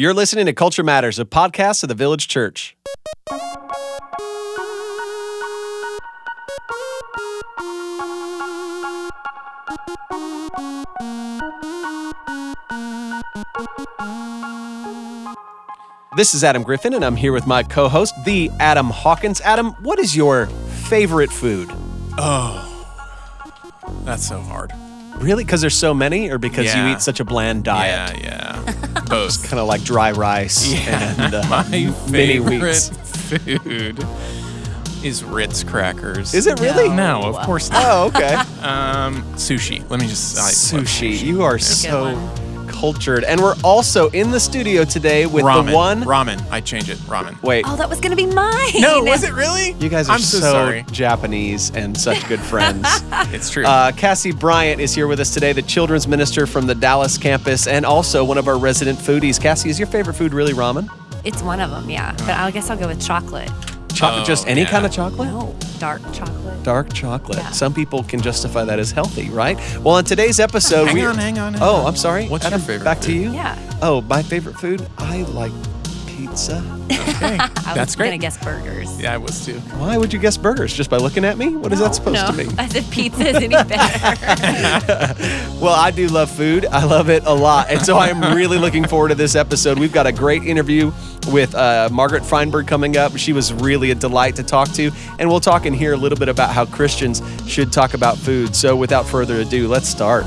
You're listening to Culture Matters, a podcast of the Village Church. This is Adam Griffin, and I'm here with my co host, the Adam Hawkins. Adam, what is your favorite food? Oh, that's so hard. Really? Because there's so many, or because you eat such a bland diet? Yeah, yeah. Both. Kind of like dry rice and uh, My mini favorite wheats. food is Ritz crackers. Is it really? No, of course not. Oh, okay. Um, sushi. Let me just I love sushi. You are good so one. Cultured. And we're also in the studio today with ramen. the one. ramen. I change it. Ramen. Wait, Oh, that was gonna be mine. No, was it really? you guys are I'm so, sorry. Japanese and such good friends. It's true. Uh, Cassie Bryant is here with us today, the children's minister from the Dallas campus, and also one of our resident foodies. Cassie, is your favorite food really ramen? It's one of them, yeah. But I guess I'll go with chocolate. Chocolate, Oh, just any yeah. kind of chocolate? No, dark chocolate. Dark chocolate. Yeah. Some people can justify that as healthy, right? Well, in today's episode, Hang we on, hang on, hang Oh, on. I'm sorry. What's your Adam, favorite Back to food? you. Yeah. Oh, my favorite food? I like pizza. okay. I That's was great. gonna guess burgers. Yeah, I was too. Why would you guess burgers? Just by looking at me? What is that supposed no, to mean? I said pizza is any better. Well, I do love food. I love it a lot. And so I am really looking forward to this episode. We've got a great interview with uh, Margaret Feinberg coming up. She was really a delight to talk to. And we'll talk in here a little bit about how Christians should talk about food. So without further ado, let's start.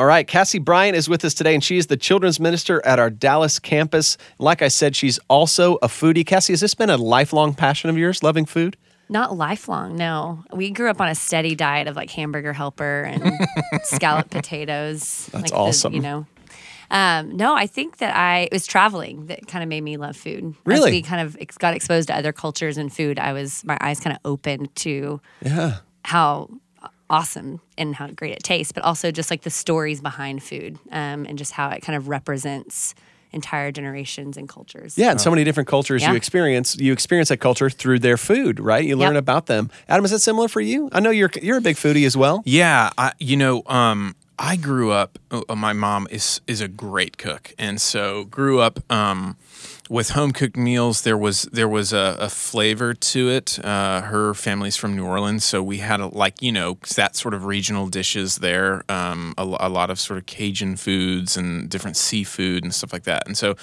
All right, Cassie Bryant is with us today, and she is the children's minister at our Dallas campus. Like I said, she's also a foodie. Cassie, has this been a lifelong passion of yours, loving food? Not lifelong, no. We grew up on a steady diet of like hamburger helper and scalloped potatoes. That's like the- awesome. you know. Um, no, I think that I it was traveling that kind of made me love food. Really? As we kind of ex- got exposed to other cultures and food, I was my eyes kind of opened to Yeah. how awesome and how great it tastes, but also just like the stories behind food um, and just how it kind of represents entire generations and cultures. Yeah, and so many different cultures you experience. You experience that culture through their food, right? You learn Yep. about them. Adam, is that similar for you? I know you're you're a big foodie as well. Yeah, I, you know, um, I grew up. Uh, my mom is is a great cook, and so grew up um, with home cooked meals. There was there was a, a flavor to it. Uh, her family's from New Orleans, so we had a, like you know that sort of regional dishes there. Um, a, a lot of sort of Cajun foods and different seafood and stuff like that. And so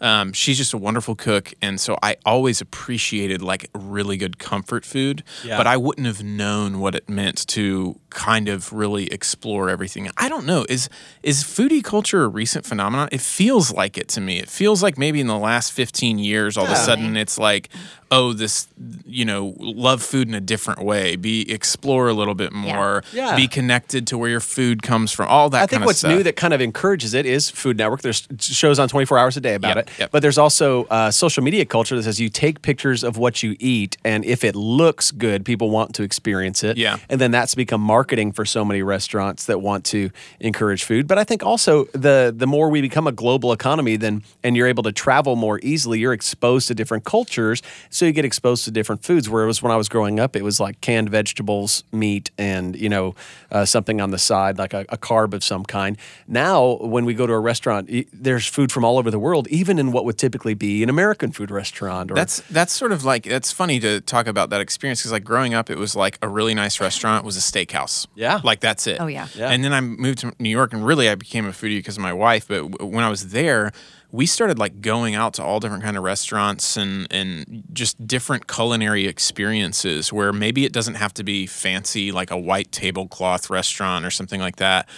um, she's just a wonderful cook, and so I always appreciated like really good comfort food. Yeah. But I wouldn't have known what it meant to kind of really explore everything. I don't know. Is is foodie culture a recent phenomenon? It feels like it to me. It feels like maybe in the last 15 years all of a sudden it's like, oh, this you know, love food in a different way. Be explore a little bit more. Yeah. Be connected to where your food comes from. All that I think what's stuff. new that kind of encourages it is Food Network. There's shows on 24 hours a day about Yep, it. yep. But there's also uh, social media culture that says you take pictures of what you eat, and if it looks good, people want to experience it. Yeah. And then that's become marketing for so many restaurants that want to encourage food. But I think also the the more we become a global economy, then and you're able to travel more easily, you're exposed to different cultures, so you get exposed to different foods. Whereas when I was growing up, it was like canned vegetables, meat, and you know uh, something on the side like a, a carb of some kind. Now, when we go to a restaurant, there's food from all over the world, even in what would typically be an American food restaurant. Or That's that's sort of like that's funny to talk about that experience because like growing up, it was like a really nice restaurant was a steakhouse. Yeah. like that's it. Oh, yeah. Yeah. And then I moved to New York, and really I became a foodie because of my wife. But w- when I was there, we started like going out to all different kind of restaurants and and just different culinary experiences where maybe it doesn't have to be fancy like a white tablecloth restaurant or something like that.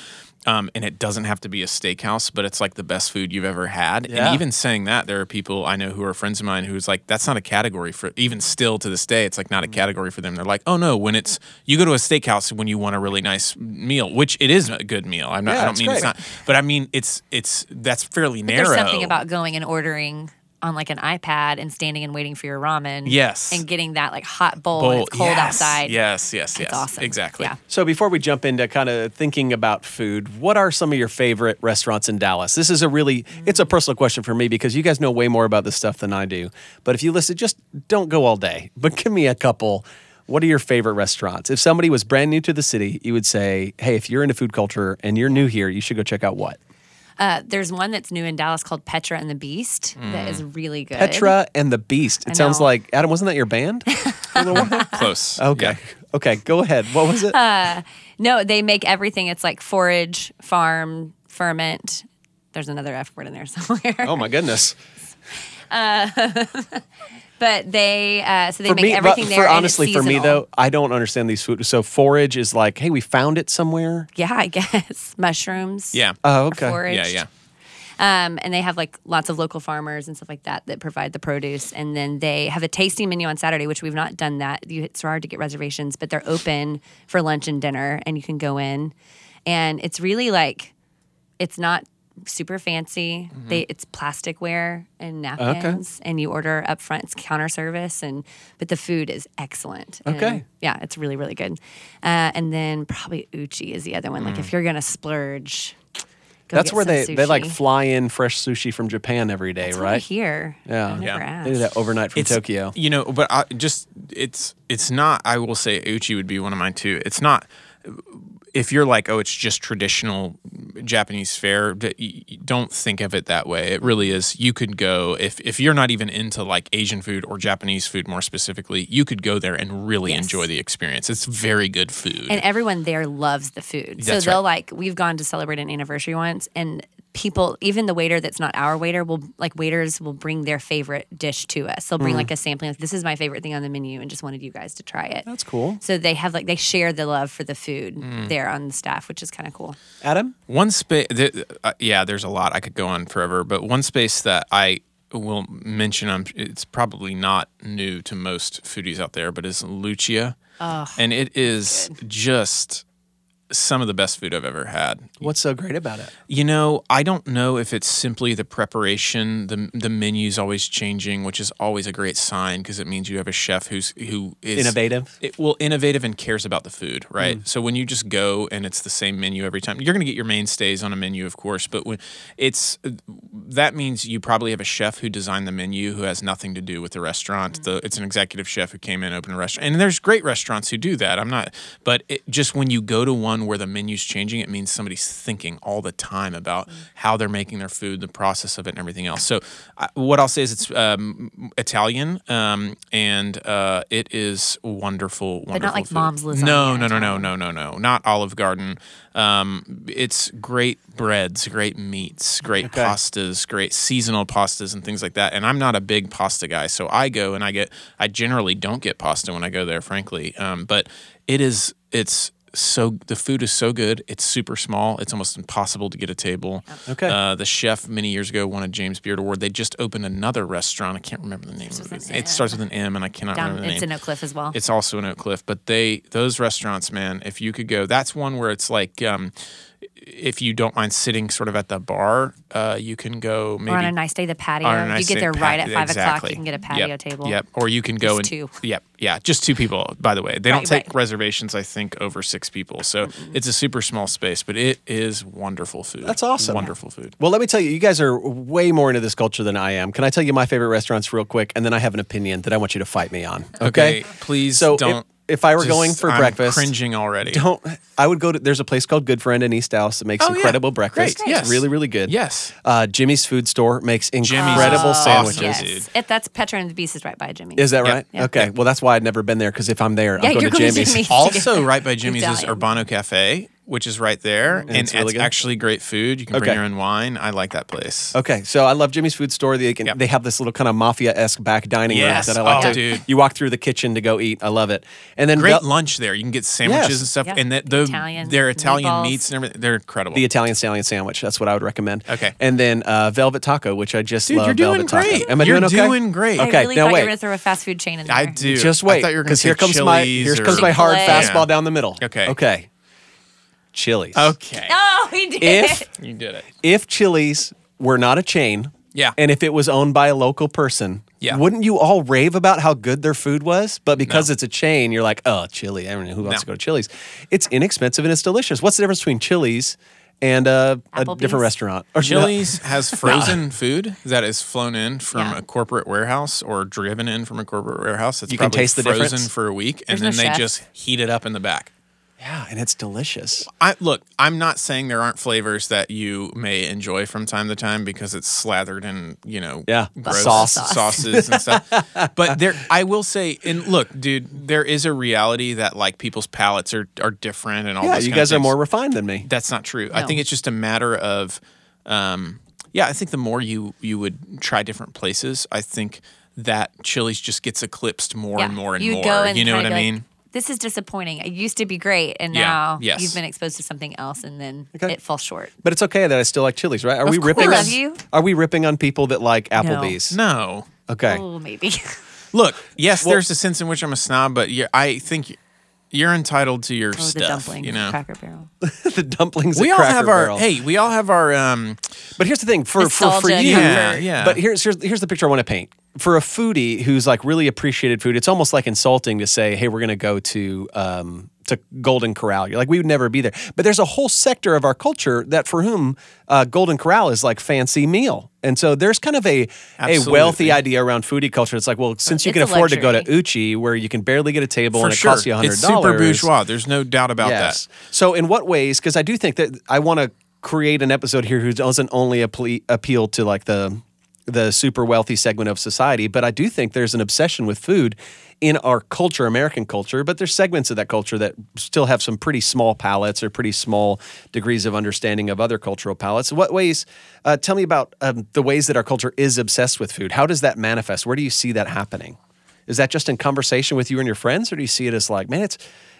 Um, and it doesn't have to be a steakhouse, but it's like the best food you've ever had. Yeah. And even saying that, there are people I know who are friends of mine who's like, that's not a category for, even still to this day, it's like not a category for them. They're like, oh no, when it's, you go to a steakhouse when you want a really nice meal, which it is a good meal. I'm not, Yeah, I don't mean it's not, but I mean, it's, it's, that's fairly But narrow. There's something about going and ordering on like an iPad and standing and waiting for your ramen. Yes. And getting that like hot bowl, when it's cold yes, outside. Yes, yes, yes. It's awesome. Exactly. Yeah. So before we jump into kind of thinking about food, what are some of your favorite restaurants in Dallas? This is a really it's a personal question for me because you guys know way more about this stuff than I do. But if you listen, just don't go all day, but give me a couple. What are your favorite restaurants? If somebody was brand new to the city, you would say, "Hey, if you're into food culture and you're new here, you should go check out what?" Uh, there's one that's new in Dallas called Petra and the Beast that is mm. really good. Petra and the Beast. It I sounds know. like Adam. Wasn't that your band? For a little while? Close. Okay. Yeah. Okay. Go ahead. What was it? Uh, no, they make everything. It's like forage, farm, ferment. There's another F word in there somewhere. oh my goodness. Uh, But they, uh, so they for make me, but everything there. for and it's honestly, for me though, I don't understand these food. So forage is like, hey, we found it somewhere. Yeah, I guess mushrooms. Yeah. Oh, okay. foraged. yeah, yeah. Um, and they have like lots of local farmers and stuff like that that provide the produce. And then they have a tasting menu on Saturday, which we've not done that. You, it's hard to get reservations, but they're open for lunch and dinner, and you can go in. And it's really like, it's not super fancy. Mm-hmm. They it's plasticware and napkins, and you order up front. It's counter service, and but the food is excellent. And, Okay. yeah, it's really really good. Uh, and then probably Uchi is the other one. Like if you're gonna splurge. Go Mm. That's where some they, they like fly in fresh sushi from Japan every day, That's what I right? hear. Yeah. I've Yeah. They do that overnight from It's- Tokyo. You know, but I just it's it's not. I will say Uchi would be one of mine too. It's not. If you're like, oh, it's just traditional Japanese fare, d- y- y- don't think of it that way. It really is. You could go if if you're not even into like Asian food or Japanese food more specifically, you could go there and really Yes. enjoy the experience. It's very good food. And everyone there loves the food. So they'll right. like we've gone to celebrate an anniversary once and people even the waiter that's not our waiter will like waiters will bring their favorite dish to us. They'll bring Mm. like a sampling like this is my favorite thing on the menu and just wanted you guys to try it. That's cool. So they have like they share the love for the food Mm. there on the staff, which is kind of cool. Adam? One space, th- uh, yeah, there's a lot. I could go on forever, but one space that I will mention, um, it's probably not new to most foodies out there, but is Lucia, and it is just some of the best food I've ever had. What's so great about it? You know, I don't know if it's simply the preparation. the The menu's always changing, which is always a great sign because it means you have a chef who's who is Innovative? It, well, innovative and cares about the food, right? Mm. So when you just go and it's the same menu every time, you're going to get your mainstays on a menu, of course. But when it's that means you probably have a chef who designed the menu who has nothing to do with the restaurant. Mm. The it's an executive chef who came in, opened a restaurant, and there's great restaurants who do that. I'm not, but it, just when you go to one where the menu's changing, it means somebody's thinking all the time about how they're making their food, the process of it, and everything else. So I, what I'll say is it's um, Italian, um, and uh, it is wonderful, wonderful. not like food. Mom's Lasagna No, no, no, no, no, no, no, not Olive Garden. Um, it's great breads, great meats, great Okay. pastas, great seasonal pastas, and things like that. And I'm not a big pasta guy, so I go and I get. I generally don't get pasta when I go there, frankly. Um, but it is. It's so the food is so good. It's super small. It's almost impossible to get a table. Okay. Uh, the chef many years ago won a James Beard Award. They just opened another restaurant. I can't remember the name of it. It starts with an M, and I cannot Down remember the it's name. in Oak Cliff as well. It's also in Oak Cliff, but they those restaurants, man. If you could go, that's one where it's like, um, if you don't mind sitting sort of at the bar, uh, you can go maybe or on a nice day, the patio. on a nice you get there pat- right at five o'clock. You can get a patio Yep, table. Yep. Or you can go Just and two. Yep. Yeah. Just two people. By the way, they don't take right. reservations. I think over six people. So it's a super small space, but it is wonderful food. That's awesome. Wonderful food. Well, let me tell you, you guys are way more into this culture than I am. Can I tell you my favorite restaurants real quick? And then I have an opinion that I want you to fight me on. Okay. Please So don't. If I were just- going for I'm breakfast- cringing already. Don't. I would go to. There's a place called Good Friend in East Dallas that makes Oh, yeah. incredible breakfast. Great. Yes. It's really, really good. Yes. Uh, Jimmy's Food Store makes incredible is sandwiches. awesome, Yes. dude. It, that's Petra and the Beast is right by Jimmy. Is that Yep. right? Yep. Okay. Well, that's why I'd never been there because if I'm there, Yeah, I'm going you're to going to Jimmy's. Jimmy's. Also, right by Jimmy's is Urbano Cafe, which is right there, and, it's it's, really good? actually great food. You can bring your own wine. I like that place. Okay, so I love Jimmy's Food Store. They, can, Yep. they have this little kind of mafia esque back dining Yes. room that I like Oh, to. dude. You walk through the kitchen to go eat. I love it. And then Great Vel- lunch there. You can get sandwiches Yes. and stuff, Yep. and that the Italian their Italian meatballs. meats and everything. They're incredible. the Italian stallion sandwich. That's what I would recommend. Okay. And then uh, Velvet Taco, which I just Dude, love. you're doing Velvet Taco. great. Am I You're doing okay? doing great. I really now thought wait. you were going to throw a fast food chain in there. I do. Just I wait, you were because here comes my here comes my hard Chick-fil-A. fastball down the middle. Okay. Okay. Chili's. Okay. Oh, he did. If You did it. if Chili's were not a chain, Yeah. And if it was owned by a local person, Yeah. wouldn't you all rave about how good their food was? But because No. it's a chain, you're like, oh, chili. I don't know who wants No. to go to Chili's. It's inexpensive and it's delicious. What's the difference between Chili's and uh, a Applebee's? different restaurant? Or Chili's has frozen food that is flown in from Yeah. a corporate warehouse or driven in from a corporate warehouse. It's You can probably taste the frozen difference? for a week, and There's no then they chef. just heat it up in the back. Yeah, and it's delicious. I look. I'm not saying there aren't flavors that you may enjoy from time to time because it's slathered in you know Yeah, gross sauce. sauces and stuff. But there, I will say, and look, dude, there is a reality that like people's palates are are different and all. Yeah, those you kind of guys are more refined than me. That's not true. I think it's just a matter of, um, yeah. I think the more you you would try different places, I think that Chili's just gets eclipsed more and more and you more. Go and you know what kinda I be like, mean? This is disappointing. It used to be great, and Yeah, now yes. you've been exposed to something else, and then Okay. it falls short. But it's okay that I still like Chili's, right? Are Of we course. ripping? We on, love you. Are we ripping on people that like Applebee's? No. Okay. Oh, maybe. Look, yes, Well- there's a sense in which I'm a snob, but you I think you're entitled to your Oh, the stuff. dumpling, you know, Cracker Barrel. the dumplings. we at all Cracker have our Barrel. hey, we all have our um. But here's the thing for for, for you. Yeah, yeah. But here's here's here's the picture I want to paint. For a foodie who's like really appreciated food, it's almost like insulting to say, "Hey, we're going to go to um, to Golden Corral." You're like, we would never be there. But there's a whole sector of our culture that for whom uh, Golden Corral is like fancy meal, and so there's kind of a a wealthy idea around foodie culture. It's like, well, since you It's can a afford to go to. Uchi, where you can barely get a table For and it sure, costs you hundred it's dollars, super bourgeois. There's no doubt about Yes. So, in what ways? Because I do think that I want to create an episode here who doesn't only appe- appeal to like the the super wealthy segment of society, but I do think there's an obsession with food in our culture, American culture. But there's segments of that culture that still have some pretty small palates or pretty small degrees of understanding of other cultural palates. What ways? Uh, tell me about um, the ways that our culture is obsessed with food. How does that manifest? Where do you see that happening? Is that just in conversation with you and your friends, or do you see it as like, man, it's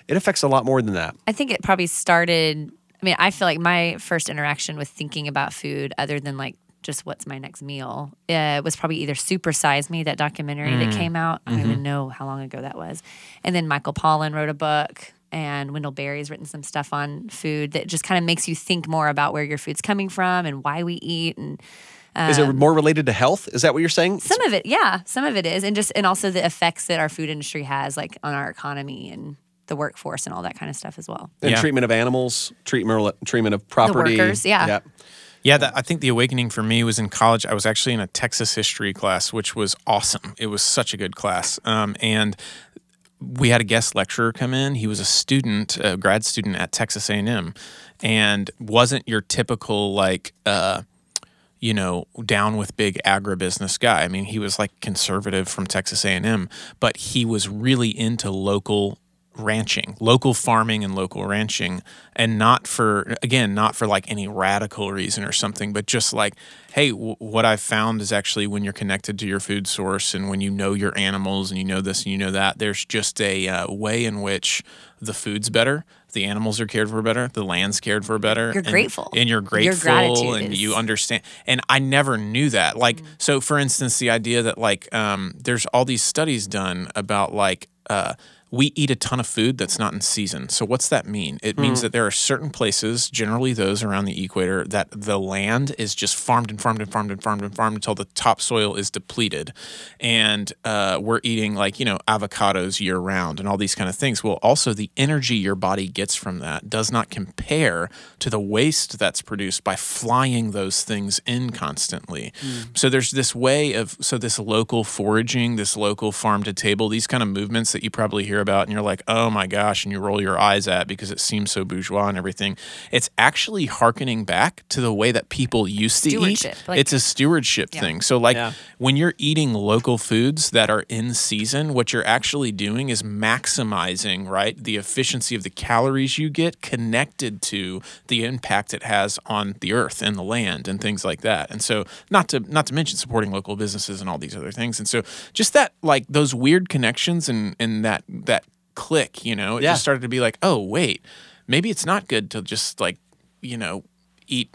it affects a lot more than that? I think it probably started. I mean, I feel like my first interaction with thinking about food, other than like just what's my next meal, uh, was probably either Super Size Me, that documentary that came out. I don't even know how long ago that was. And then Michael Pollan wrote a book, and Wendell Berry's written some stuff on food that just kind of makes you think more about where your food's coming from and why we eat and Is it more related to health? Is that what you're saying? some of it yeah some of it is and just and also the effects that our food industry has like on our economy and the workforce and all that kind of stuff as well and Yeah. treatment of animals, treatment treatment of property. workers, yeah. Yeah, that, I think the awakening for me was in college. I was actually in a Texas history class, which was awesome. It was such a good class. Um, and we had a guest lecturer come in. He was a student, a grad student at Texas A&M, and wasn't your typical like, uh, you know, down with big agribusiness guy. I mean, he was like conservative from Texas A&M, but he was really into local ranching, local farming and local ranching, and not for again, not for like any radical reason or something, but just like, hey, w- what I've found is actually when you're connected to your food source and when you know your animals and you know this and you know that, there's just a uh, way in which the food's better. The animals are cared for better. The land's cared for better. You're and- grateful. and you're grateful, and is- you understand. And I never knew that. Like, so for instance, the idea that like um, there's all these studies done about like uh, we eat a ton of food that's not in season. So what's that mean? It means that there are certain places, generally those around the equator, that the land is just farmed and farmed and farmed and farmed and farmed until the topsoil is depleted, and uh, we're eating like you know avocados year round and all these kind of things. Well, also the energy your body gets from that does not compare to the waste that's produced by flying those things in constantly. So there's this way of so this local foraging, this local farm to table, these kind of movements that you probably hear about and you're like, "Oh my gosh," and you roll your eyes at because it seems so bourgeois and everything. It's actually harkening back to the way that people used to eat. Like- it's a stewardship thing. So like Yeah. when you're eating local foods that are in season, what you're actually doing is maximizing, right, the efficiency of the calories you get connected to the impact it has on the earth and the land and things like that. And so not to not to mention supporting local businesses and all these other things. And so just that like those weird connections and and that that click, you know, it Yeah. just started to be like, "Oh, wait, maybe it's not good to just like, you know, eat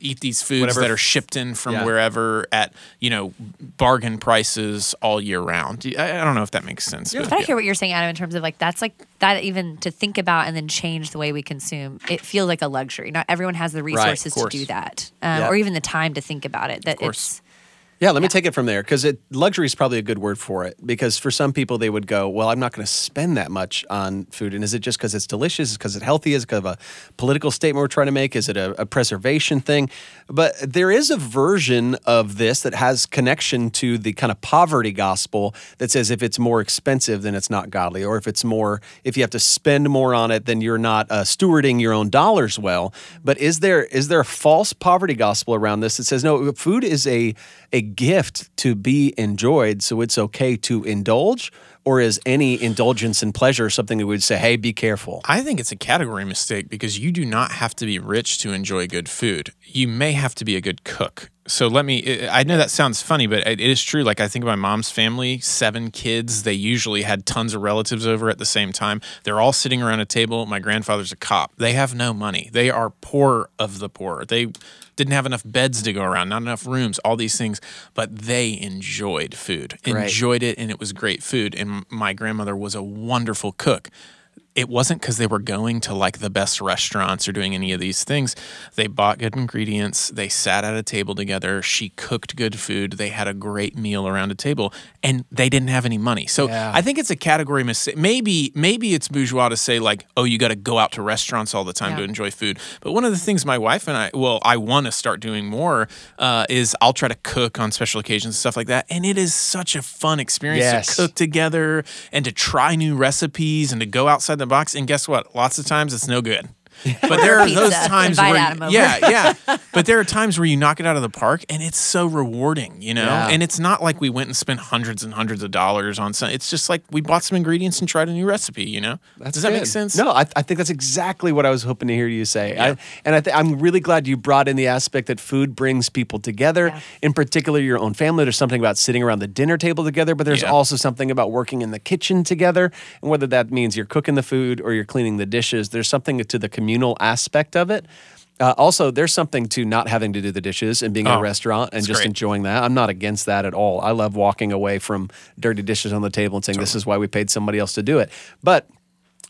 eat these foods Whatever that are shipped in from Yeah. wherever at you know bargain prices all year round. I, I don't know if that makes sense. But I hear what you're saying, Adam, in terms of like that's like that even to think about and then change the way we consume. It feels like a luxury. Not everyone has the resources to do that, um, Yeah. or even the time to think about it. That course. it's Yeah, let me take it from there because luxury is probably a good word for it. Because for some people, they would go, "Well, I'm not going to spend that much on food." And is it just because it's delicious? Is because it's healthy? Is it because of a political statement we're trying to make? Is it a, a preservation thing? But there is a version of this that has connection to the kind of poverty gospel that says if it's more expensive, then it's not godly, or if it's more, if you have to spend more on it, then you're not uh, stewarding your own dollars well. But is there is there a false poverty gospel around this that says no, food is a a gift to be enjoyed, so it's okay to indulge? Or is any indulgence and pleasure something that we would say, hey, be careful? I think it's a category mistake because you do not have to be rich to enjoy good food. You may have to be a good cook. So let me, I know that sounds funny, but it is true. Like I think of my mom's family, seven kids. They usually had tons of relatives over at the same time. They're all sitting around a table. My grandfather's a cop. They have no money. They are poor of the poor. They didn't have enough beds to go around, not enough rooms, all these things, but they enjoyed food, enjoyed it, and it was great food. And my grandmother was a wonderful cook it wasn't because they were going to like the best restaurants or doing any of these things. They bought good ingredients. They sat at a table together. She cooked good food. They had a great meal around a table, and they didn't have any money. So Yeah. I think it's a category mistake. Maybe maybe it's bourgeois to say like, oh, you got to go out to restaurants all the time Yeah. to enjoy food. But one of the things my wife and I, well, I want to start doing more uh, is I'll try to cook on special occasions and stuff like that, and it is such a fun experience Yes. to cook together and to try new recipes and to go outside the box. And guess what? Lots of times it's no good. But there are those times where, Adam over. yeah, yeah. But there are times where you knock it out of the park, and it's so rewarding, you know. Yeah. And it's not like we went and spent hundreds and hundreds of dollars on something. It's just like we bought some ingredients and tried a new recipe, you know. Does that make sense? No, I, I think that's exactly what I was hoping to hear you say. I, and I th- I'm really glad you brought in the aspect that food brings people together. Yeah. In particular, your own family. There's something about sitting around the dinner table together, but there's Yeah. also something about working in the kitchen together. And whether that means you're cooking the food or you're cleaning the dishes, there's something to the communal aspect of it. Uh, also, there's something to not having to do the dishes and being in Oh, a restaurant and just great. enjoying that. I'm not against that at all. I love walking away from dirty dishes on the table and saying, this is why we paid somebody else to do it. But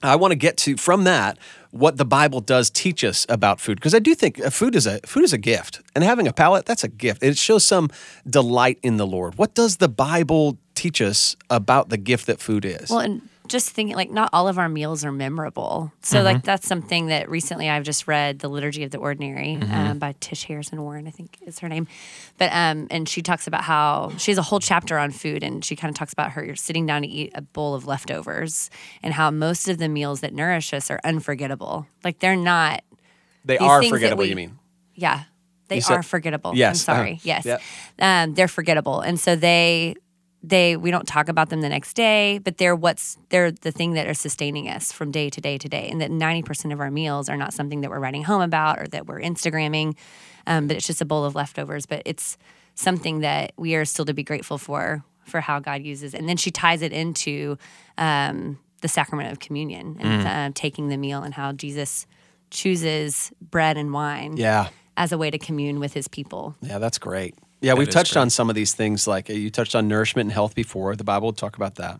I want to get to from that what the Bible does teach us about food because I do think uh, food is a food is a gift and having a palate that's a gift. It shows some delight in the Lord. What does the Bible teach us about the gift that food is? Well, and just thinking like not all of our meals are memorable. So Mm-hmm. like that's something that recently I've just read the Liturgy of the Ordinary Mm-hmm. um, by Tish Harrison Warren, I think is her name. But um, and she talks about how she has a whole chapter on food, and she kind of talks about her sitting down to eat a bowl of leftovers, and how most of the meals that nourish us are unforgettable. Like they're not. they are forgettable. we- you mean? Yeah, they said- are forgettable. Yes, I'm sorry. Yes, Yep. um, they're forgettable, and so they they we don't talk about them the next day, but they're what's they're the thing that are sustaining us from day to day to day, and that ninety percent of our meals are not something that we're writing home about or that we're Instagramming, um, but it's just a bowl of leftovers. But it's something that we are still to be grateful for for how God uses, and then she ties it into um, the sacrament of communion and uh, taking the meal and how Jesus chooses bread and wine Yeah. as a way to commune with his people. Yeah, that's great. Yeah, we've touched great. on some of these things like uh, you touched on nourishment and health before. The Bible will talk about that.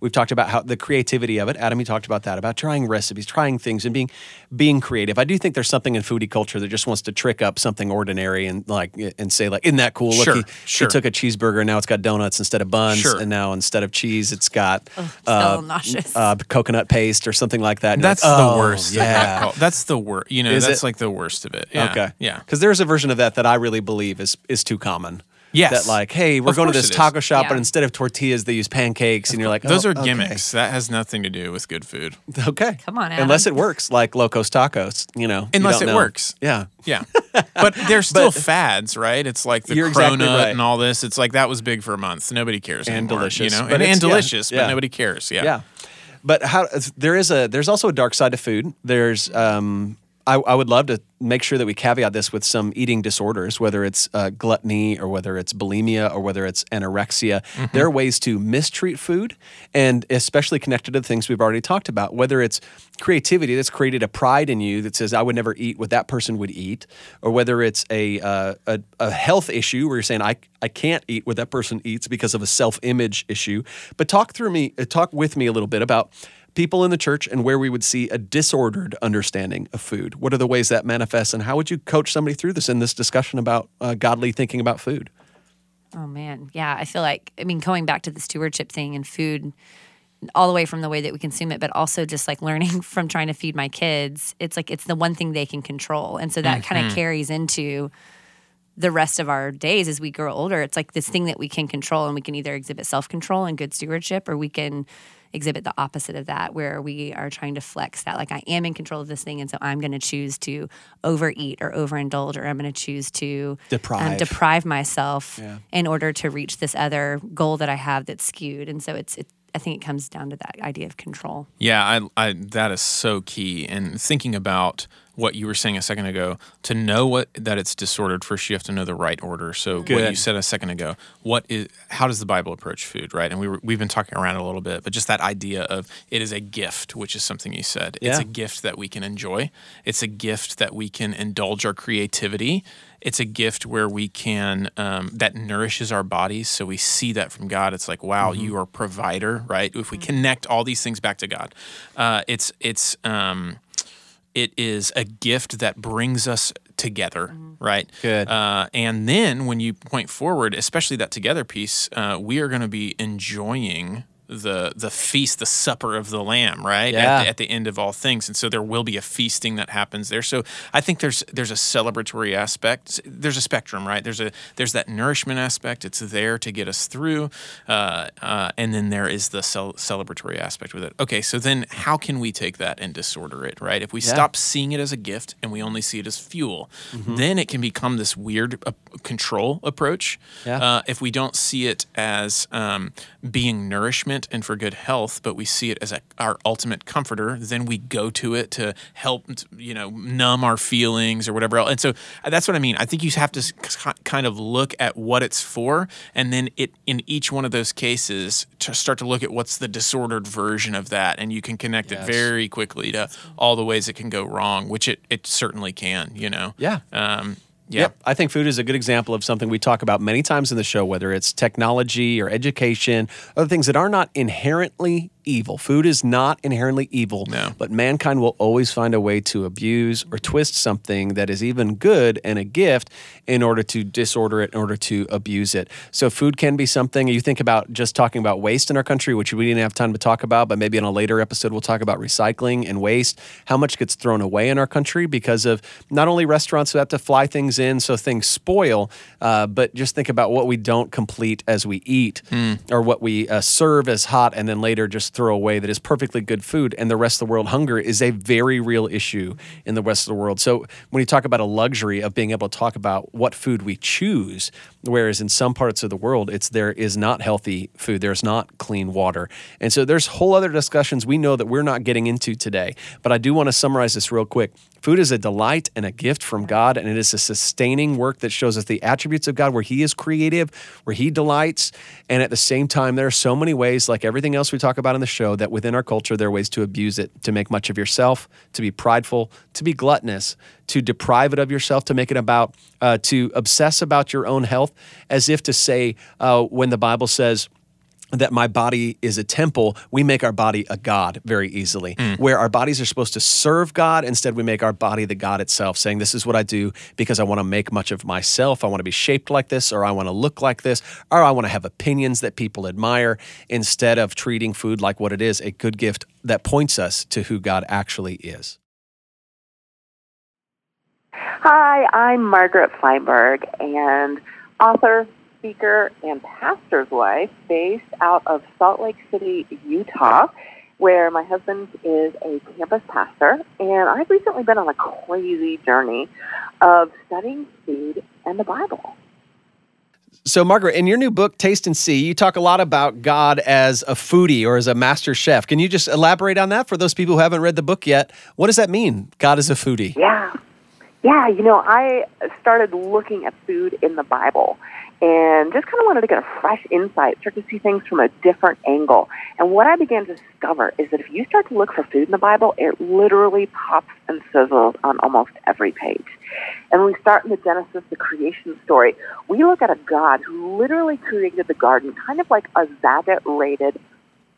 We've talked about how the creativity of it. Adam, you talked about that, about trying recipes, trying things, and being being creative. I do think there's something in foodie culture that just wants to trick up something ordinary and like and say like, "Isn't that cool? Look, Sure, he, sure. he took a cheeseburger and now it's got donuts instead of buns, Sure. and now instead of cheese, it's got It's a nauseous. uh, coconut paste or something like that." And That's like, the "Oh, worst. Yeah. that's the worst. You know, Is that's it? like the worst of it. Yeah. Okay. Yeah. Because there's a version of that that I really believe is is too common. Yes. That like, hey, we're Of going to course this it is. taco shop, Yeah. but instead of tortillas, they use pancakes, and you're like, Those oh, are okay. gimmicks. That has nothing to do with good food. Okay. Come on, Unless it works, like Locos Tacos, you know. you Unless don't it know. works. Yeah. Yeah. But they're still But- fads, right? It's like the You're cronut exactly right. and all this. It's like that was big for a month. Nobody cares And anymore, delicious, You know? but And, it's- and yeah, delicious, yeah. but nobody cares. Yeah. Yeah. But how there is a there's also a dark side to food. There's um I, I would love to make sure that we caveat this with some eating disorders, whether it's uh, gluttony or whether it's bulimia or whether it's anorexia. There are ways to mistreat food, and especially connected to the things we've already talked about. Whether it's creativity that's created a pride in you that says I would never eat what that person would eat, or whether it's a uh, a, a health issue where you're saying I I can't eat what that person eats because of a self image issue. But talk through me, uh, talk with me a little bit about people in the church and where we would see a disordered understanding of food. What are the ways that manifests, and how would you coach somebody through this in this discussion about uh, godly thinking about food? Oh man, yeah. I feel like I mean going back to the stewardship thing and food, all the way from the way that we consume it, but also just like learning from trying to feed my kids. It's like it's the one thing they can control, and so that kind of carries into the rest of our days as we grow older. It's like this thing that we can control, and we can either exhibit self control and good stewardship, or we can exhibit the opposite of that, where we are trying to flex that, like, I am in control of this thing. And so I'm going to choose to overeat or overindulge, or I'm going to choose to Deprive. um, deprive myself Yeah. in order to reach this other goal that I have that's skewed. And so it's, it, I think it comes down to that idea of control. Yeah, I, I that is so key. And thinking about what you were saying a second ago, to know what that it's disordered, first you have to know the right order. So what you said a second ago, what is how does the Bible approach food, right? And we were, we've been talking around it a little bit, but just that idea of it is a gift, which is something you said. It's a gift that we can enjoy. It's a gift that we can indulge our creativity. It's a gift where we can um, that nourishes our bodies. So we see that from God. It's like, wow, Mm-hmm. you are provider, right? If we connect all these things back to God, uh, it's it's um, it is a gift that brings us together, right? Good. Uh, and then when you point forward, especially that together piece, uh, we are going to be enjoying the the feast, the supper of the Lamb, right? Yeah. At, the, at the end of all things, and so there will be a feasting that happens there. So I think there's there's a celebratory aspect. There's a spectrum, right? There's a there's that nourishment aspect. It's there to get us through, uh, uh, and then there is the cel- celebratory aspect with it. Okay, so then how can we take that and disorder it, right? If we Yeah. stop seeing it as a gift and we only see it as fuel, then it can become this weird uh, control approach. Yeah. Uh, if we don't see it as um, being nourishment and for good health, but we see it as a, our ultimate comforter, then we go to it to help, you know, numb our feelings or whatever else. And so uh, that's what I mean. I think you have to kind of look at what it's for, and then it in each one of those cases to start to look at what's the disordered version of that, and you can connect Yes. it very quickly to all the ways it can go wrong, which it it certainly can. You know. Yeah. Um, yeah. Yep. I think food is a good example of something we talk about many times in the show, whether it's technology or education, other things that are not inherently evil. Food is not inherently evil, No. but mankind will always find a way to abuse or twist something that is even good and a gift in order to disorder it, in order to abuse it. So food can be something you think about just talking about waste in our country, which we didn't have time to talk about, but maybe in a later episode we'll talk about recycling and waste, how much gets thrown away in our country because of not only restaurants who have to fly things in so things spoil, uh, but just think about what we don't complete as we eat or what we uh, serve as hot and then later just throw away that is perfectly good food. And the rest of the world, hunger is a very real issue in the rest of the world. So when you talk about a luxury of being able to talk about what food we choose, whereas in some parts of the world, it's there is not healthy food, there's not clean water. And so there's whole other discussions we know that we're not getting into today. But I do want to summarize this real quick. Food is a delight and a gift from God, and it is a sustaining work that shows us the attributes of God where He is creative, where He delights. And at the same time, there are so many ways, like everything else we talk about in the show, that within our culture, there are ways to abuse it, to make much of yourself, to be prideful, to be gluttonous, to deprive it of yourself, to make it about, uh, to obsess about your own health, as if to say, uh, when the Bible says, that my body is a temple, we make our body a God very easily. Mm. Where our bodies are supposed to serve God, instead we make our body the God itself, saying, This is what I do because I want to make much of myself. I want to be shaped like this, or I want to look like this, or I want to have opinions that people admire, instead of treating food like what it is a good gift that points us to who God actually is. Hi, I'm Margaret Feinberg, and author, speaker, and pastor's wife based out of Salt Lake City, Utah, where my husband is a campus pastor. And I've recently been on a crazy journey of studying food and the Bible. So, Margaret, in your new book, Taste and See, you talk a lot about God as a foodie or as a master chef. Can you just elaborate on that for those people who haven't read the book yet? What does that mean, God is a foodie? Yeah. Yeah, you know, I started looking at food in the Bible and just kind of wanted to get a fresh insight, start to see things from a different angle. And what I began to discover is that if you start to look for food in the Bible, it literally pops and sizzles on almost every page. And when we start in the Genesis, the creation story, we look at a God who literally created the garden kind of like a Zagat rated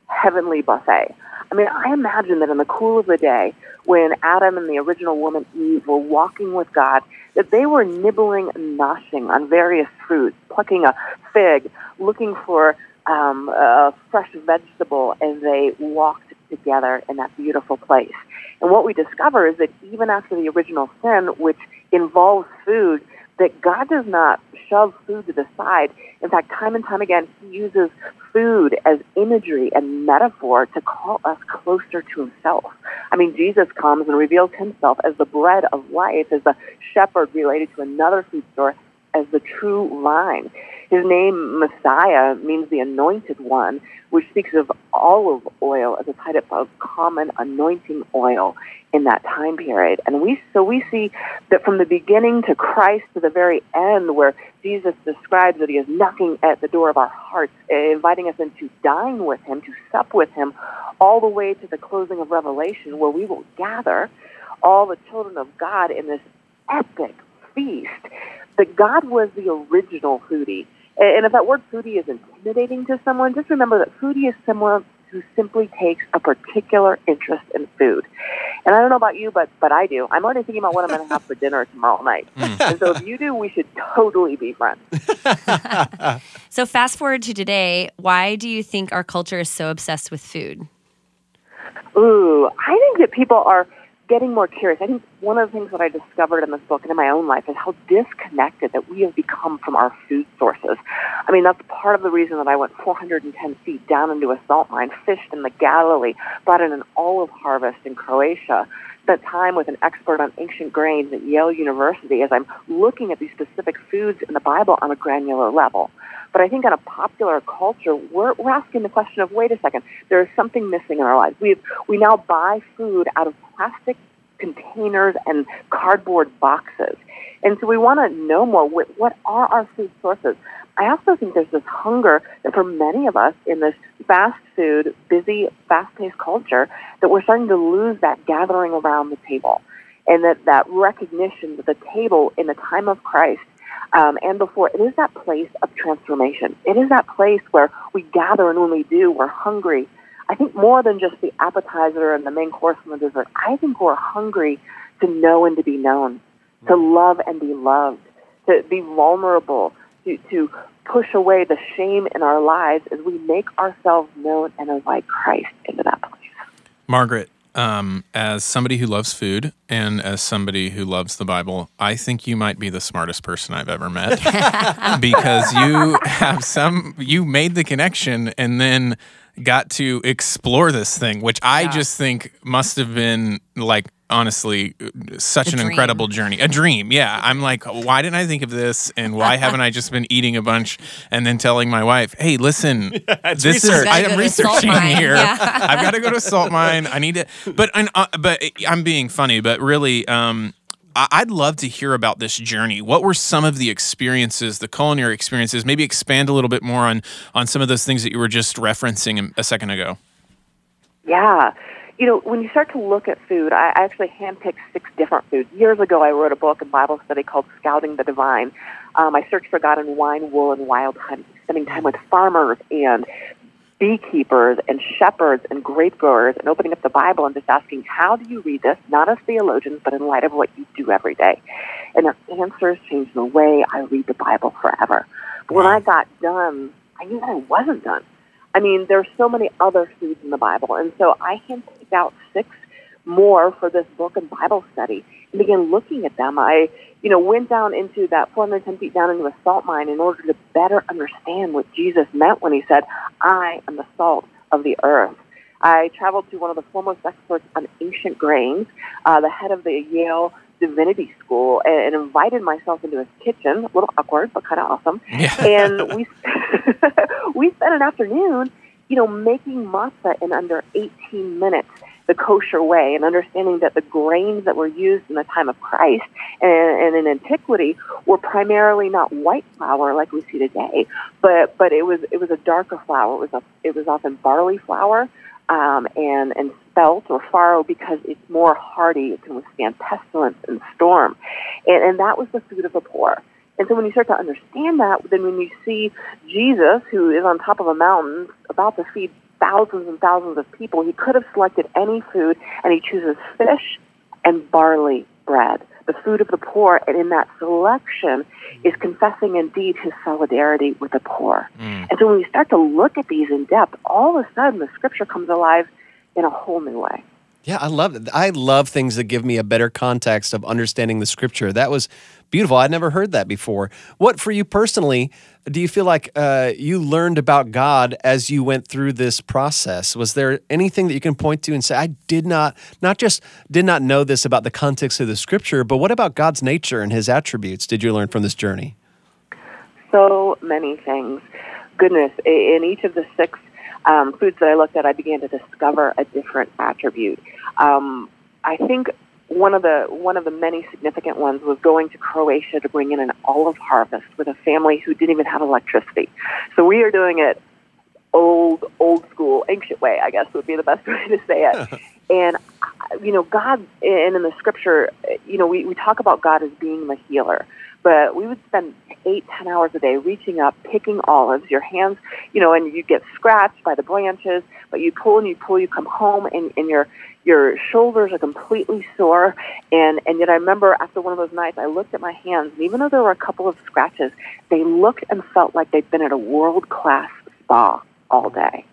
heavenly buffet. I mean, I imagine that in the cool of the day, when Adam and the original woman Eve were walking with God, that they were nibbling and noshing on various fruits, plucking a fig, looking for um, a fresh vegetable as they walked together in that beautiful place. And what we discover is that even after the original sin, which involves food, that God does not shove food to the side. In fact, time and time again, He uses food as imagery and metaphor to call us closer to Himself. I mean, Jesus comes and reveals Himself as the bread of life, as the shepherd related to another food store, as the true vine. His name, Messiah, means the anointed one, which speaks of olive oil as a type of common anointing oil in that time period. And we so we see that from the beginning to Christ to the very end, where Jesus describes that he is knocking at the door of our hearts, eh, inviting us in to dine with him, to sup with him, all the way to the closing of Revelation, where we will gather all the children of God in this epic feast. That God was the original foodie. And if that word foodie is intimidating to someone, just remember that foodie is someone who simply takes a particular interest in food. And I don't know about you, but but I do. I'm already thinking about what I'm going to have for dinner tomorrow night. Mm. And so if you do, we should totally be friends. so fast forward to today. Why do you think our culture is so obsessed with food? Ooh, I think that people are getting more curious. I think one of the things that I discovered in this book and in my own life is how disconnected that we have become from our food sources. I mean, that's part of the reason that I went 410 feet down into a salt mine, fished in the Galilee, brought in an olive harvest in Croatia, spent time with an expert on ancient grains at Yale University as I'm looking at these specific foods in the Bible on a granular level. But I think in a popular culture, we're, we're asking the question of, wait a second, there is something missing in our lives. We we now buy food out of plastic containers and cardboard boxes. And so we want to know more. What, are our food sources? I also think there's this hunger that for many of us in this fast food, busy, fast-paced culture, that we're starting to lose that gathering around the table. And that, that recognition that the table in the time of Christ um, and before, it is that place of transformation. It is that place where we gather, and when we do, we're hungry. I think more than just the appetizer and the main course and the dessert, I think we're hungry to know and to be known, to love and be loved, to be vulnerable, to, to push away the shame in our lives as we make ourselves known and invite Christ into that place. Margaret, um, as somebody who loves food and as somebody who loves the Bible, I think you might be the smartest person I've ever met because you have some, you made the connection and then got to explore this thing, which I yeah. just think must have been like honestly such a an dream. incredible journey a dream yeah i'm like why didn't i think of this and why haven't i just been eating a bunch and then telling my wife hey listen yeah, this research. is i am researching here yeah. i've got to go to a salt mine i need to but uh, but i'm being funny but really um I'd love to hear about this journey. What were some of the experiences, the culinary experiences? Maybe expand a little bit more on on some of those things that you were just referencing a second ago. Yeah. You know, when you start to look at food, I actually handpicked six different foods. Years ago, I wrote a book, a Bible study called Scouting the Divine. Um, I searched for God in wine, wool, and wild honey, spending time with farmers and beekeepers and shepherds and grape growers and opening up the Bible and just asking, how do you read this? Not as theologians, but in light of what you do every day. And their answers changed the way I read the Bible forever. But when I got done, I knew that I wasn't done. I mean, there's so many other foods in the Bible. And so I handpicked out six more for this book and Bible study and began looking at them. I you know, went down into that 410 feet down into a salt mine in order to better understand what Jesus meant when he said, I am the salt of the earth. I traveled to one of the foremost experts on ancient grains, uh, the head of the Yale Divinity School, and, and invited myself into his kitchen. A little awkward, but kind of awesome. Yeah. and we we spent an afternoon, you know, making matzah in under 18 minutes the kosher way and understanding that the grains that were used in the time of Christ and, and in antiquity were primarily not white flour like we see today, but but it was it was a darker flour. It was a it was often barley flour um, and and spelt or farro because it's more hardy. It can withstand pestilence and storm, and, and that was the food of the poor. And so when you start to understand that, then when you see Jesus, who is on top of a mountain, about to feed thousands and thousands of people. He could have selected any food, and he chooses fish and barley bread, the food of the poor. And in that selection is confessing indeed his solidarity with the poor. Mm. And so when we start to look at these in depth, all of a sudden the scripture comes alive in a whole new way. Yeah, I love it. I love things that give me a better context of understanding the scripture. That was beautiful. I'd never heard that before. What for you personally do you feel like uh, you learned about God as you went through this process? Was there anything that you can point to and say, I did not, not just did not know this about the context of the scripture, but what about God's nature and his attributes did you learn from this journey? So many things. Goodness, in each of the six um, foods that I looked at, I began to discover a different attribute. Um, I think one of the one of the many significant ones was going to Croatia to bring in an olive harvest with a family who didn't even have electricity. So we are doing it old old school ancient way, I guess would be the best way to say it. and you know, God and in the scripture, you know, we, we talk about God as being the healer but we would spend eight, ten hours a day reaching up, picking olives. Your hands, you know, and you get scratched by the branches, but you pull and you pull. You come home, and, and your your shoulders are completely sore. And and yet, I remember after one of those nights, I looked at my hands, and even though there were a couple of scratches, they looked and felt like they'd been at a world class spa all day.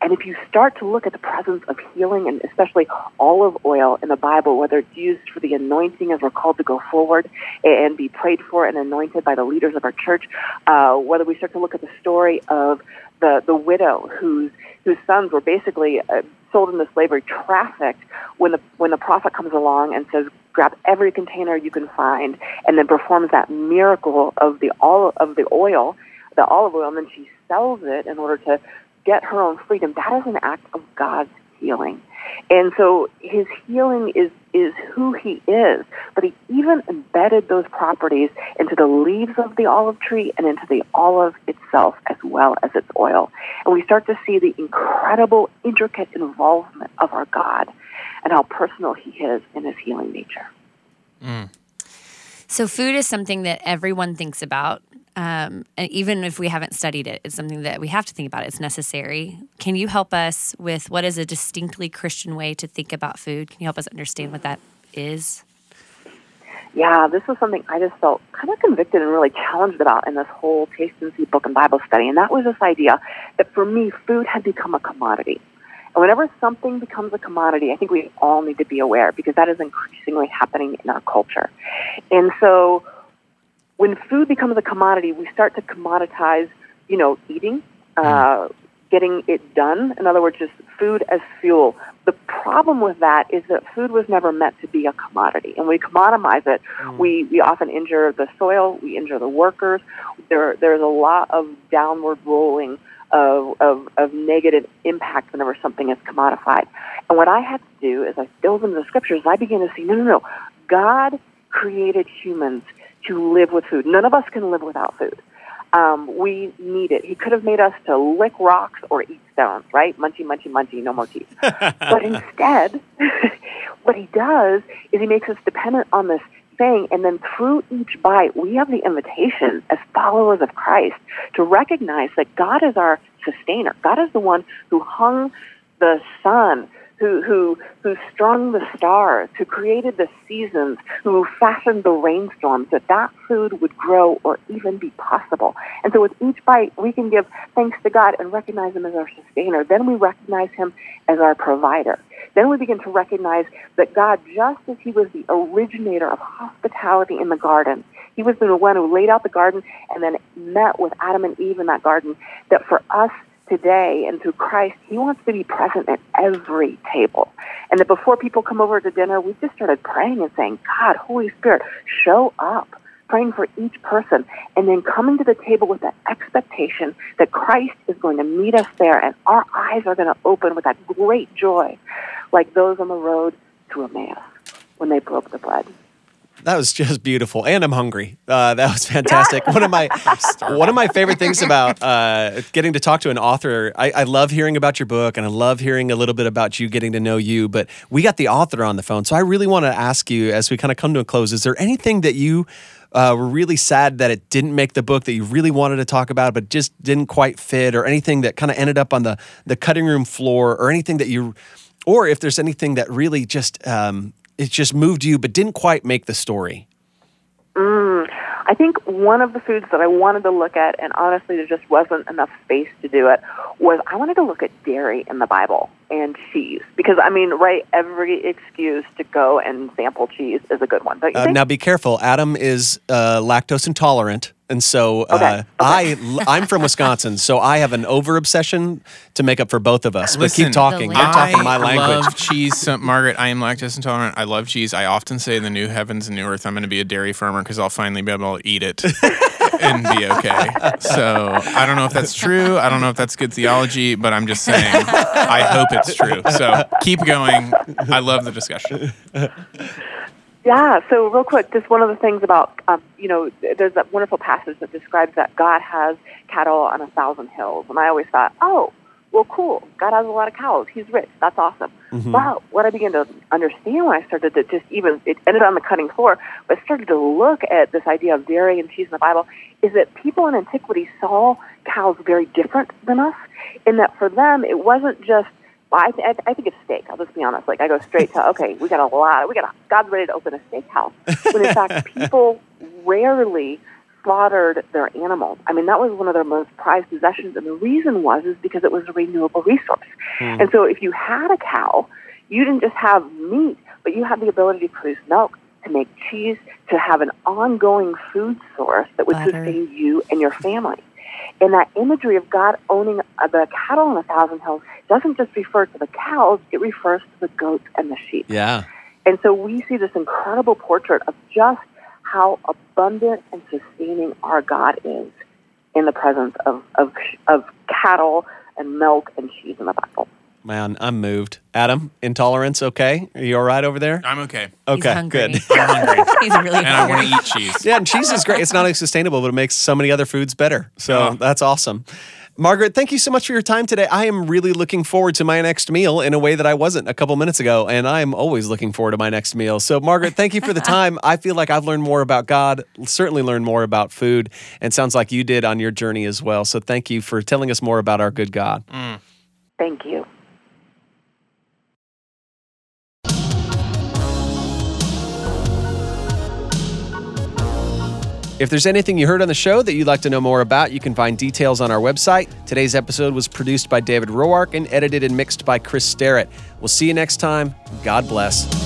And if you start to look at the presence of healing and especially olive oil in the Bible, whether it's used for the anointing as we're called to go forward and be prayed for and anointed by the leaders of our church, uh, whether we start to look at the story of the, the widow whose, whose sons were basically uh, sold into slavery, trafficked, when the, when the prophet comes along and says, grab every container you can find, and then performs that miracle of the, all, of the oil, the olive oil, and then she sells it in order to get her own freedom, that is an act of God's healing. And so his healing is, is who he is, but he even embedded those properties into the leaves of the olive tree and into the olive itself as well as its oil. And we start to see the incredible, intricate involvement of our God and how personal he is in his healing nature. Mm. So, food is something that everyone thinks about um, and even if we haven't studied it, it's something that we have to think about. It's necessary. Can you help us with what is a distinctly Christian way to think about food? Can you help us understand what that is? Yeah, this was something I just felt kind of convicted and really challenged about in this whole Taste and See book and Bible study. And that was this idea that for me, food had become a commodity. And whenever something becomes a commodity, I think we all need to be aware because that is increasingly happening in our culture. And so when food becomes a commodity, we start to commoditize, you know, eating, uh, getting it done. In other words, just food as fuel. The problem with that is that food was never meant to be a commodity. And we commoditize it, mm. we, we often injure the soil, we injure the workers. There, there's a lot of downward rolling of, of, of negative impact whenever something is commodified. And what I had to do is I dove into the scriptures, I began to see, no, no, no. God created humans to live with food. None of us can live without food. Um, we need it. He could have made us to lick rocks or eat stones, right? Munchy, munchy, munchy, no more teeth. but instead, what he does is he makes us dependent on this thing, and then through each bite, we have the invitation as followers of Christ to recognize that God is our sustainer. God is the one who hung the sun, who, who, who strung the stars, who created the seasons, who fashioned the rainstorms, that that food would grow or even be possible. And so with each bite, we can give thanks to God and recognize Him as our sustainer. Then we recognize Him as our provider. Then we begin to recognize that God, just as He was the originator of hospitality in the garden, He was the one who laid out the garden and then met with Adam and Eve in that garden, that for us, today and through Christ, He wants to be present at every table. And that before people come over to dinner, we just started praying and saying, God, Holy Spirit, show up. Praying for each person and then coming to the table with that expectation that Christ is going to meet us there and our eyes are going to open with that great joy, like those on the road to Emmaus when they broke the bread. That was just beautiful, and I'm hungry. Uh, that was fantastic. one of my one of my favorite things about uh, getting to talk to an author. I, I, love hearing about your book, and I love hearing a little bit about you, getting to know you. But we got the author on the phone, so I really want to ask you, as we kind of come to a close, is there anything that you uh, were really sad that it didn't make the book that you really wanted to talk about, but just didn't quite fit, or anything that kind of ended up on the the cutting room floor, or anything that you, or if there's anything that really just um, it just moved you, but didn't quite make the story. Mm, I think one of the foods that I wanted to look at, and honestly, there just wasn't enough space to do it, was I wanted to look at dairy in the Bible and cheese. Because, I mean, right, every excuse to go and sample cheese is a good one, don't you Uh, think? now be careful. Adam is uh, lactose intolerant, and so uh, Okay, okay. I I'm from Wisconsin, so I have an over obsession to make up for both of us. But keep talking. You're talking my language. love cheese. So, Margaret, I am lactose intolerant. I love cheese. I often say in the new heavens and new earth, I'm going to be a dairy farmer because I'll finally be able to eat it and be okay. So I don't know if that's true. I don't know if that's good theology, but I'm just saying I hope it's true. So keep going. I love the discussion. Yeah, so real quick, just one of the things about, um, you know, there's that wonderful passage that describes that God has cattle on a thousand hills. And I always thought, oh, well, cool. God has a lot of cows. He's rich. That's awesome. But what I began to understand when I started to just even, it ended on the cutting floor, but started to look at this idea of dairy and cheese in the Bible, is that people in antiquity saw cows very different than us, in that for them, it wasn't just well, I, th- I think it's steak. I'll just be honest. Like I go straight to okay, we got a lot. We got a, God's ready to open a steakhouse. When in fact, people rarely slaughtered their animals. I mean, that was one of their most prized possessions, and the reason was is because it was a renewable resource. Hmm. And so, if you had a cow, you didn't just have meat, but you had the ability to produce milk, to make cheese, to have an ongoing food source that would Butter. sustain you and your family. And that imagery of God owning the cattle on a thousand hills doesn't just refer to the cows, it refers to the goats and the sheep. Yeah. And so we see this incredible portrait of just how abundant and sustaining our God is in the presence of, of, of cattle and milk and cheese in the Bible. Man, I'm moved. Adam, intolerance, okay? Are you all right over there? I'm okay. Okay, hungry. good. I'm hungry. He's really and I want to eat cheese. Yeah, and cheese is great. It's not only sustainable, but it makes so many other foods better. So Oh. that's awesome. Margaret, thank you so much for your time today. I am really looking forward to my next meal in a way that I wasn't a couple minutes ago, and I am always looking forward to my next meal. So, Margaret, thank you for the time. I feel like I've learned more about God, certainly learned more about food, and sounds like you did on your journey as well. So, thank you for telling us more about our good God. Mm. Thank you. If there's anything you heard on the show that you'd like to know more about, you can find details on our website. Today's episode was produced by David Roark and edited and mixed by Chris Sterrett. We'll see you next time. God bless.